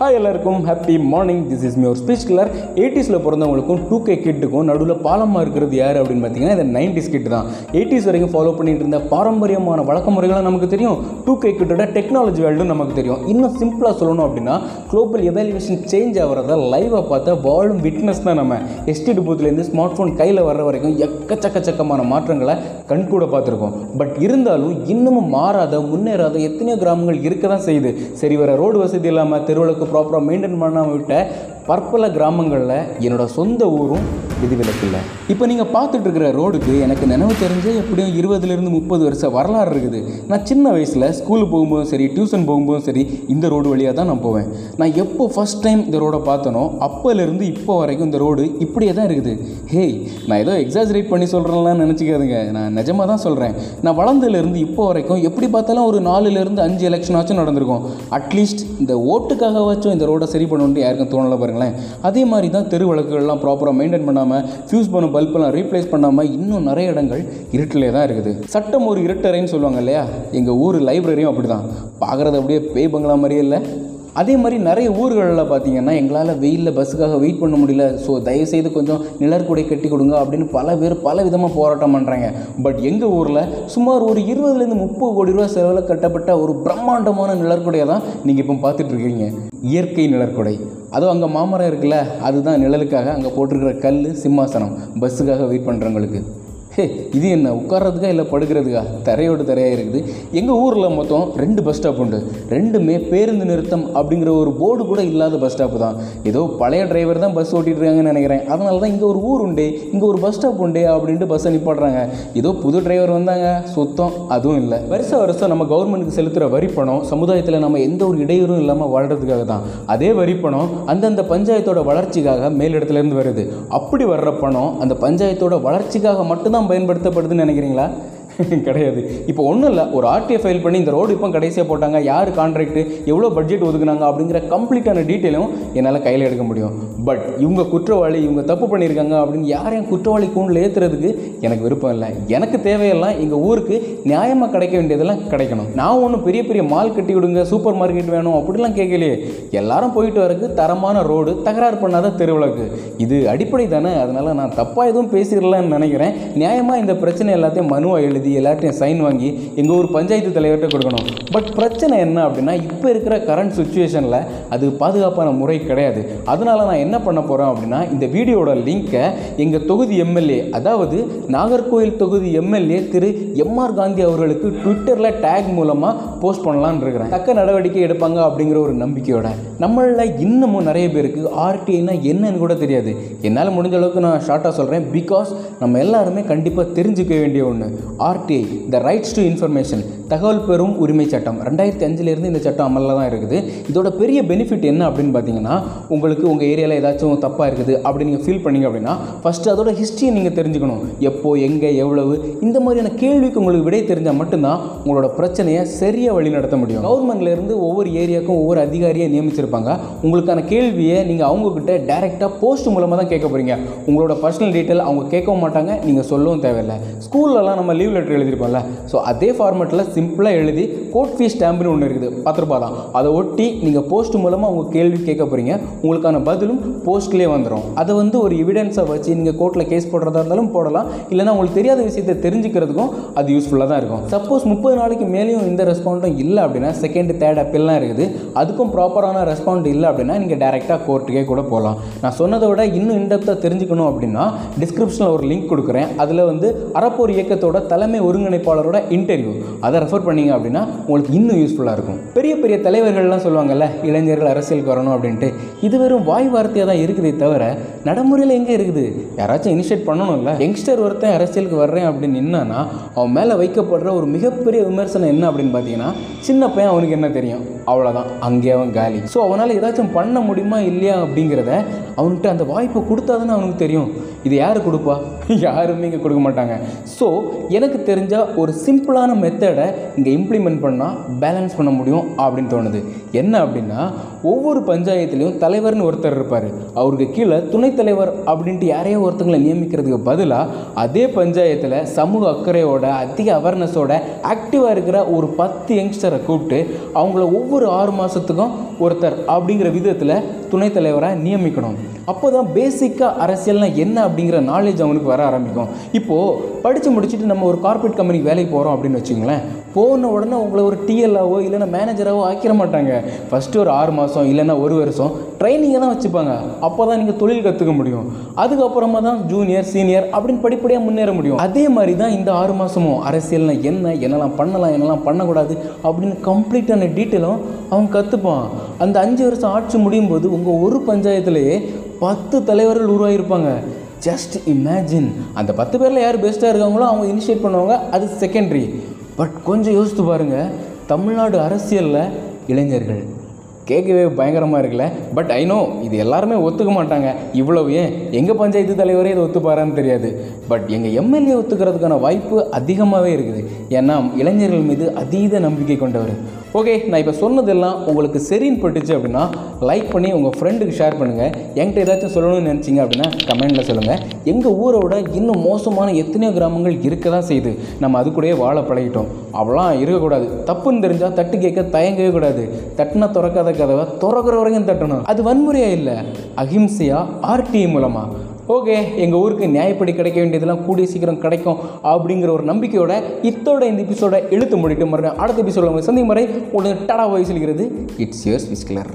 Hi எல்லாருக்கும் happy morning this is மியோர் speech கிளர் எயிட்டிஸில் பிறந்தவங்களுக்கும் டூ கே கிட்டுக்கும் நடுவில் பாலமாக இருக்கிறது யார் அப்படின்னு பார்த்தீங்கன்னா இந்த நைன்டிஸ் கிட் தான். எயிட்டிஸ் வரைக்கும் ஃபாலோ பண்ணிட்டு இருந்த பாரம்பரியமான வழக்க முறைகளும் நமக்கு தெரியும். டூ கே கிட்டோட டெக்னாலஜி வேல்டும் நமக்கு தெரியும். இன்னும் சிம்பிளாக சொல்லணும் அப்படின்னா குளோபல் எவாலுவேஷன் சேஞ்ச் ஆகிறத லைவாக பார்த்தா வாழும் விட்னஸ் தான் நம்ம. எஸ்டிடி பூத்துலேருந்து ஸ்மார்ட் ஃபோன் கையில் வர்ற வரைக்கும் எக்கச்சக்கச்சக்கமான மாற்றங்களை கண்கூட பார்த்துருக்கோம். பட் இருந்தாலும் இன்னமும் மாறாத முன்னேறாத எத்தனையோ கிராமங்கள் இருக்க தான் செய்யுது. சரி வர ரோடு வசதி இல்லாமல் தெருவுகளுக்கு ப்ராப்பராக மெயின்டைன் பண்ணாமல் விட்ட பற்பல கிராமங்களில் என்னோட சொந்த ஊரும் விதிவிலக்கு இல்லை இப்போ நீங்கள் பார்த்துட்டு இருக்கிற ரோடுக்கு எனக்கு நினைவு தெரிஞ்சு எப்படியும் இருபதுலேருந்து முப்பது வருஷம் வரலாறு இருக்குது. நான் சின்ன வயசில் ஸ்கூலுக்கு போகும்போதும் சரி டியூஷன் போகும்போதும் சரி இந்த ரோடு வழியாக தான் நான் போவேன். நான் எப்போ ஃபஸ்ட் டைம் இந்த ரோடை பார்த்தனோ அப்போலேருந்து இப்போ வரைக்கும் இந்த ரோடு இப்படியே தான் இருக்குது. ஹேய் நான் ஏதோ எக்ஸாஜரேட் பண்ணி சொல்கிறேன்லாம் நினச்சிக்காதுங்க. நான் நிஜமாக தான் சொல்கிறேன் நான் வளர்ந்ததுலேருந்து இப்போ வரைக்கும் எப்படி பார்த்தாலும் ஒரு நாலுலேருந்து அஞ்சு எலெக்ஷன் ஆச்சும் நடந்திருக்கும். அட்லீஸ்ட் இந்த ஓட்டுக்காகவாச்சும் இந்த ரோடை சரி பண்ணணுன்ட்டு யாருக்கும் தோணலை பாருங்களேன் அதே மாதிரி தான் தெரு விளக்குகள்லாம் ப்ராப்பராக மெயின்டைன் பண்ணாமல் ஃபியூஸ் பண்ண பல்பெல்லாம் ரீப்ளேஸ் பண்ணாமல் இன்னும் நிறைய இடங்கள் இருட்டிலே தான் இருக்குது. சட்டம் ஒரு இருட்டறைன்னு சொல்லுவாங்க இல்லையா? எங்கள் ஊர் லைப்ரரியும் அப்படி தான் பார்க்குறது அப்படியே பேய் பங்களா மாதிரியே இல்லை. அதே மாதிரி நிறைய ஊர்களில் பார்த்தீங்கன்னா எங்களால் வெயிலில் பஸ்ஸுக்காக வெயிட் பண்ண முடியல. ஸோ தயவுசெய்து கொஞ்சம் நிழற்குடை கட்டி கொடுங்க அப்படின்னு பல பேர் பல விதமாக போராட்டம் பண்ணுறாங்க பட் எங்கள் ஊரில் சுமார் ஒரு இருபதுலேருந்து முப்பது கோடி ரூபா செலவில் கட்டப்பட்ட ஒரு பிரம்மாண்டமான நிழற்குடையை தான் நீங்கள் இப்போ பார்த்துட்ருக்கீங்க இயற்கை நிழற்குடை அதுவும் அங்கே மாமரம் இருக்குல்ல அதுதான் நிழலுக்காக அங்கே போட்டிருக்கிற கல் சிம்மாசனம் பஸ்ஸுக்காக வெயிட் பண்ணுறவங்களுக்கு ஹே இது என்ன உட்கார்றதுக்கா இல்லை படுக்கிறதுக்கா? தரையோடு தரையாக இருக்குது. எங்கள் ஊரில் மொத்தம் ரெண்டு பஸ் ஸ்டாப் உண்டு. ரெண்டுமே பேருந்து நிறுத்தம் அப்படிங்கிற ஒரு போர்டு கூட இல்லாத பஸ் ஸ்டாப்பு தான். ஏதோ பழைய டிரைவர் தான் பஸ் ஓட்டிகிட்டு இருக்காங்கன்னு நினைக்கிறேன். அதனால தான் இங்கே ஒரு ஊர் உண்டு இங்கே ஒரு பஸ் ஸ்டாப் உண்டு அப்படின்ட்டு பஸ்ஸை நிப்பாடுறாங்க ஏதோ புது டிரைவர் வந்தாங்க சுத்தம் அதுவும் இல்லை. வருஷ வருஷம் நம்ம கவர்மெண்ட்டுக்கு செலுத்துகிற வரி பணம் சமுதாயத்தில் நம்ம எந்த ஒரு இடையூறும் இல்லாமல் வாழ்கிறதுக்காக தான். அதே வரி பணம் அந்தந்த பஞ்சாயத்தோட வளர்ச்சிக்காக மேலிடத்துலேருந்து வருது. அப்படி வர்ற பணம் அந்த பஞ்சாயத்தோட வளர்ச்சிக்காக மட்டும்தான் பயன்படுத்தப்படுதுன்னு நினைக்கிறீங்களா? கிடையாது. இப்போ ஒன்றும் இல்லை ஒரு ஆர்டிஐ ஃபைல் பண்ணி இந்த ரோடு இப்போ கடைசியாக போட்டாங்க யார் கான்ட்ராக்ட் எவ்வளோ பட்ஜெட் ஒதுக்குனாங்க அப்படிங்கிற கம்ப்ளீட்டான டீட்டெயிலும் என்னால் கையில் எடுக்க முடியும். பட் இவங்க குற்றவாளி இவங்க தப்பு பண்ணியிருக்காங்க அப்படின்னு யாரையும் குற்றவாளி கூண்டில் ஏற்றுறதுக்கு எனக்கு விருப்பம் இல்லை. எனக்கு தேவையெல்லாம் எங்கள் ஊருக்கு நியாயமாக கிடைக்க வேண்டியதெல்லாம் கிடைக்கணும். நான் ஒன்றும் பெரிய பெரிய மால் கட்டி விடுங்க சூப்பர் மார்க்கெட் வேணும் அப்படிலாம் கேட்கலையே எல்லாரும் போயிட்டு வரக்கு தரமான ரோடு தகராறு பண்ணாத தெருவிளக்கு. இது அடிப்படை தானே அதனால் நான் தப்பாக எதுவும் பேசிடலான்னு நினைக்கிறேன். நியாயமாக இந்த பிரச்சனை எல்லாத்தையும் மனுவாக எழுதி எல்லார்ட்டையும் சைன் வாங்கி எங்கள் ஊர் பஞ்சாயத்து தலைவர்கிட்ட கொடுக்கணும். பட் பிரச்சனை என்ன அப்படின்னா இப்போ இருக்கிற கரண்ட் சுச்சுவேஷனில் அது பாதுகாப்பான முறை கிடையாது. அதனால நான் என்ன பண்ண போகிறேன் அப்படின்னா இந்த வீடியோட லிங்க்கை எங்கள் தொகுதி எம்எல்ஏ அதாவது நாகர்கோவில் தொகுதி எம்எல்ஏ திரு எம்ஆர் காந்தி அவர்களுக்கு ட்விட்டரில் டேக் மூலமாக போஸ்ட் பண்ணலான்னு இருக்கிறேன். தக்க நடவடிக்கை எடுப்பாங்க அப்படிங்கிற ஒரு நம்பிக்கையோட. நம்மளில் இன்னமும் நிறைய பேருக்கு ஆர்டிஐனா என்னன்னு கூட தெரியாது. என்னால் முடிஞ்ச அளவுக்கு நான் ஷார்ட்டாக சொல்கிறேன் பிகாஸ் நம்ம எல்லாருமே கண்டிப்பாக தெரிஞ்சுக்க வேண்டிய ஒன்று RTI the rights to information தகவல் பெறும் உரிமை சட்டம். ரெண்டாயிரத்தி அஞ்சுலேருந்து இந்த சட்டம் அமலில் தான் இருக்குது. இதோட பெரிய பெனிஃபிட் என்ன அப்படின்னு பார்த்தீங்கன்னா உங்களுக்கு உங்கள் ஏரியாவில் ஏதாச்சும் தப்பாக இருக்குது அப்படி நீங்கள் ஃபீல் பண்ணீங்க அப்படின்னா ஃபஸ்ட்டு அதோட ஹிஸ்ட்ரியை நீங்கள் தெரிஞ்சுக்கணும். எப்போ எங்கே எவ்வளவு இந்த மாதிரியான கேள்விக்கு உங்களுக்கு விடை தெரிஞ்சால் மட்டும்தான் உங்களோட பிரச்சனையை சரியாக வழி நடத்த முடியும். கவர்மெண்ட்லேருந்து ஒவ்வொரு ஏரியாவுக்கும் ஒவ்வொரு அதிகாரியை நியமிச்சிருப்பாங்க. உங்களுக்கான கேள்வியை நீங்கள் அவங்கக்கிட்ட டைரெக்டாக போஸ்ட் மூலமாக தான் கேட்க போகிறீங்க உங்களோட பர்சனல் டீட்டெயில் அவங்க கேட்கவும் மாட்டாங்க நீங்கள் சொல்லவும் தேவையில்லை. ஸ்கூல்லலாம் நம்ம லீவ் லெட்டர் எழுதிருப்போம்ல ஸோ அதே ஃபார்மெட்டில் சிம்பிளாக எழுதி கோட் ஃபீஸ் ஸ்டாம்புன்னு ஒன்று இருக்குது. பத்து ரூபா தான். அதை ஒட்டி நீங்கள் போஸ்ட் மூலமாக உங்கள் கேள்வி கேட்க போகிறீங்க உங்களுக்கான பதிலும் போஸ்ட்லேயே வந்துடும் அதை வந்து ஒரு எவிடன்ஸை வச்சு நீங்கள் கோர்ட்டில் கேஸ் போடுறதா இருந்தாலும் போடலாம். இல்லைனா உங்களுக்கு தெரியாத விஷயத்தை தெரிஞ்சுக்கிறதுக்கும் அது யூஸ்ஃபுல்லாக தான் இருக்கும். சப்போஸ் முப்பது நாளைக்கு மேலேயும் இந்த ரெஸ்பாண்டும் இல்லை அப்படின்னா செகண்ட் தேர்ட் அப்பீல்லாம் இருக்குது. அதுக்கும் ப்ராப்பரான ரெஸ்பாண்ட் இல்லை அப்படின்னா நீங்கள் டேரெக்டாக கோர்ட்டுக்கே கூட போகலாம் நான் சொன்னதை விட இன்னும் இன்டெப்த்தாக தெரிஞ்சுக்கணும் அப்படின்னா டிஸ்கிரிப்ஷனில் ஒரு லிங்க் கொடுக்குறேன். அதில் வந்து அறப்போர் இயக்கத்தோட தலைமை ஒருங்கிணைப்பாளரோட இன்டர்வியூ அதை ரெஃபர் பண்ணீங்க அப்படின்னா உங்களுக்கு இன்னும் யூஸ்ஃபுல்லாக இருக்கும். பெரிய பெரிய தலைவர்கள்லாம் சொல்லுவாங்கல்ல இளைஞர்கள் அரசியலுக்கு வரணும் அப்படின்ட்டு. இது வெறும் வாய் வார்த்தையாக தான் இருக்குதே தவிர நடைமுறையில் எங்கே இருக்குது? யாராச்சும் இனிஷியேட் பண்ணணும்ல. யங்ஸ்டர் ஒருத்தன் அரசியலுக்கு வர்றேன் அப்படின்னு என்னன்னா அவன் மேலே வைக்கப்படுற ஒரு மிகப்பெரிய விமர்சனம் என்ன அப்படின்னு பார்த்தீங்கன்னா சின்ன பையன் அவனுக்கு என்ன தெரியும்? அவ்வளோதான் அங்கே அவன் காலி. ஸோ அவனால் ஏதாச்சும் பண்ண முடியுமா இல்லையா அப்படிங்கிறத அவன்கிட்ட அந்த வாய்ப்பை கொடுத்தாதானே அவனுக்கு தெரியும். இது யார் கொடுப்பா? யாருமே இங்கே கொடுக்க மாட்டாங்க. ஸோ எனக்கு தெரிஞ்ச ஒரு சிம்பிளான மெத்தடை இங்கே இம்ப்ளிமெண்ட் பண்ணால் பேலன்ஸ் பண்ண முடியும் அப்படின்னு தோணுது. என்ன அப்படின்னா ஒவ்வொரு பஞ்சாயத்துலேயும் தலைவர்னு ஒருத்தர் இருப்பார். அவருக்கு கீழே துணைத் தலைவர் அப்படின்ட்டு யாரையோ ஒருத்தங்களை நியமிக்கிறதுக்கு பதிலாக அதே பஞ்சாயத்தில் சமூக அக்கறையோட அதிக அவேர்னஸோட ஆக்டிவாக இருக்கிற ஒரு பத்து யங்ஸ்டரை கூப்பிட்டு அவங்கள ஒவ்வொரு ஆறு மாதத்துக்கும் ஒருத்தர் அப்படிங்கிற விதத்தில் துணைத் தலைவராக நியமிக்கணும். அப்போ தான் பேசிக்காக அரசியல்னால் என்ன அப்படிங்கிற நாலேஜ் அவனுக்கு வர ஆரம்பிக்கும். இப்போது படித்து முடிச்சுட்டு நம்ம ஒரு கார்ப்பரேட் கம்பெனிக்கு வேலைக்கு போகிறோம் அப்படின்னு வச்சுங்களேன் போன உடனே உங்களை ஒரு டிஎல்லாவோ இல்லைன்னா மேனேஜராகவோ ஆக்கிட மாட்டாங்க. ஃபஸ்ட்டு ஒரு ஆறு மாதம் இல்லைன்னா ஒரு வருஷம் ட்ரைனிங்கை தான் வச்சுப்பாங்க. அப்போ தான் நீங்கள் தொழில் கற்றுக்க முடியும். அதுக்கப்புறமா தான் ஜூனியர் சீனியர் அப்படின்னு படிப்படியாக முன்னேற முடியும். அதே மாதிரி தான் இந்த ஆறு மாதமும் அரசியல்னா என்ன என்னெல்லாம் பண்ணலாம் என்னெல்லாம் பண்ணக்கூடாது அப்படின்னு கம்ப்ளீட்டான டீட்டெயிலும் அவன் கற்றுப்பான் அந்த அஞ்சு வருஷம் ஆட்சி முடியும் போது உங்கள் ஒரு பஞ்சாயத்துலேயே பத்து தலைவர்கள் உருவாகியிருப்பாங்க ஜஸ்ட் இமேஜின் அந்த பத்து பேரில் யார் பெஸ்ட்டாக இருக்காங்களோ அவங்க இனிஷியேட் பண்ணுவாங்க அது செகண்டரி பட் கொஞ்சம் யோசித்து பாருங்கள் தமிழ்நாடு அரசியலில் இளைஞர்கள் கேட்கவே பயங்கரமாக இருக்குல்ல? பட் ஐ நோ இது எல்லாருமே ஒத்துக்க மாட்டாங்க. இவ்வளவு ஏன்? எங்கள் பஞ்சாயத்து தலைவரே இதை ஒத்துப்பாரான்னு தெரியாது. பட் எங்கள் எம்எல்ஏ ஒத்துக்கிறதுக்கான வாய்ப்பு அதிகமாகவே இருக்குது. ஏன்னா இளைஞர்கள் மீது அதீத நம்பிக்கை கொண்டவர். ஓகே நான் இப்போ சொன்னதெல்லாம் உங்களுக்கு சரின்னு பட்டுச்சு அப்படின்னா லைக் பண்ணி உங்கள் ஃப்ரெண்டுக்கு ஷேர் பண்ணுங்கள் என்கிட்ட ஏதாச்சும் சொல்லணும்னு நினச்சிங்க அப்படின்னா கமெண்டில் சொல்லுங்கள் எங்கள் ஊரோட இன்னும் மோசமான எத்தனையோ கிராமங்கள் இருக்க தான் செய்யுது நம்ம அது கூடயே வாழ பழகிட்டோம். அவ்வளோலாம் இருக்கக்கூடாது. தப்புன்னு தெரிஞ்சால் தட்டு கேட்க தயங்கவே கூடாது. தட்டுனா திறக்காத கதவை திறக்கிற வரைக்கும் தட்டணும். அது வன்முறையாக இல்லை? அஹிம்சையா ஆர்டி மூலமாக ஓகே எங்கள் ஊருக்கு நியாயப்படி கிடைக்க வேண்டியதெல்லாம் கூடிய சீக்கிரம் கிடைக்கும் அப்படிங்கிற ஒரு நம்பிக்கையோட இத்தோட இந்த எபிசோட இழுத்து முடிட்டு மறுபடியும் அடுத்த எபிசோட உங்களுக்கு சந்திக்கும் முறை உங்களுக்கு டடா வயசு சொல்கிறது இட்ஸ் யோர்ஸ் விஸ்கிலர்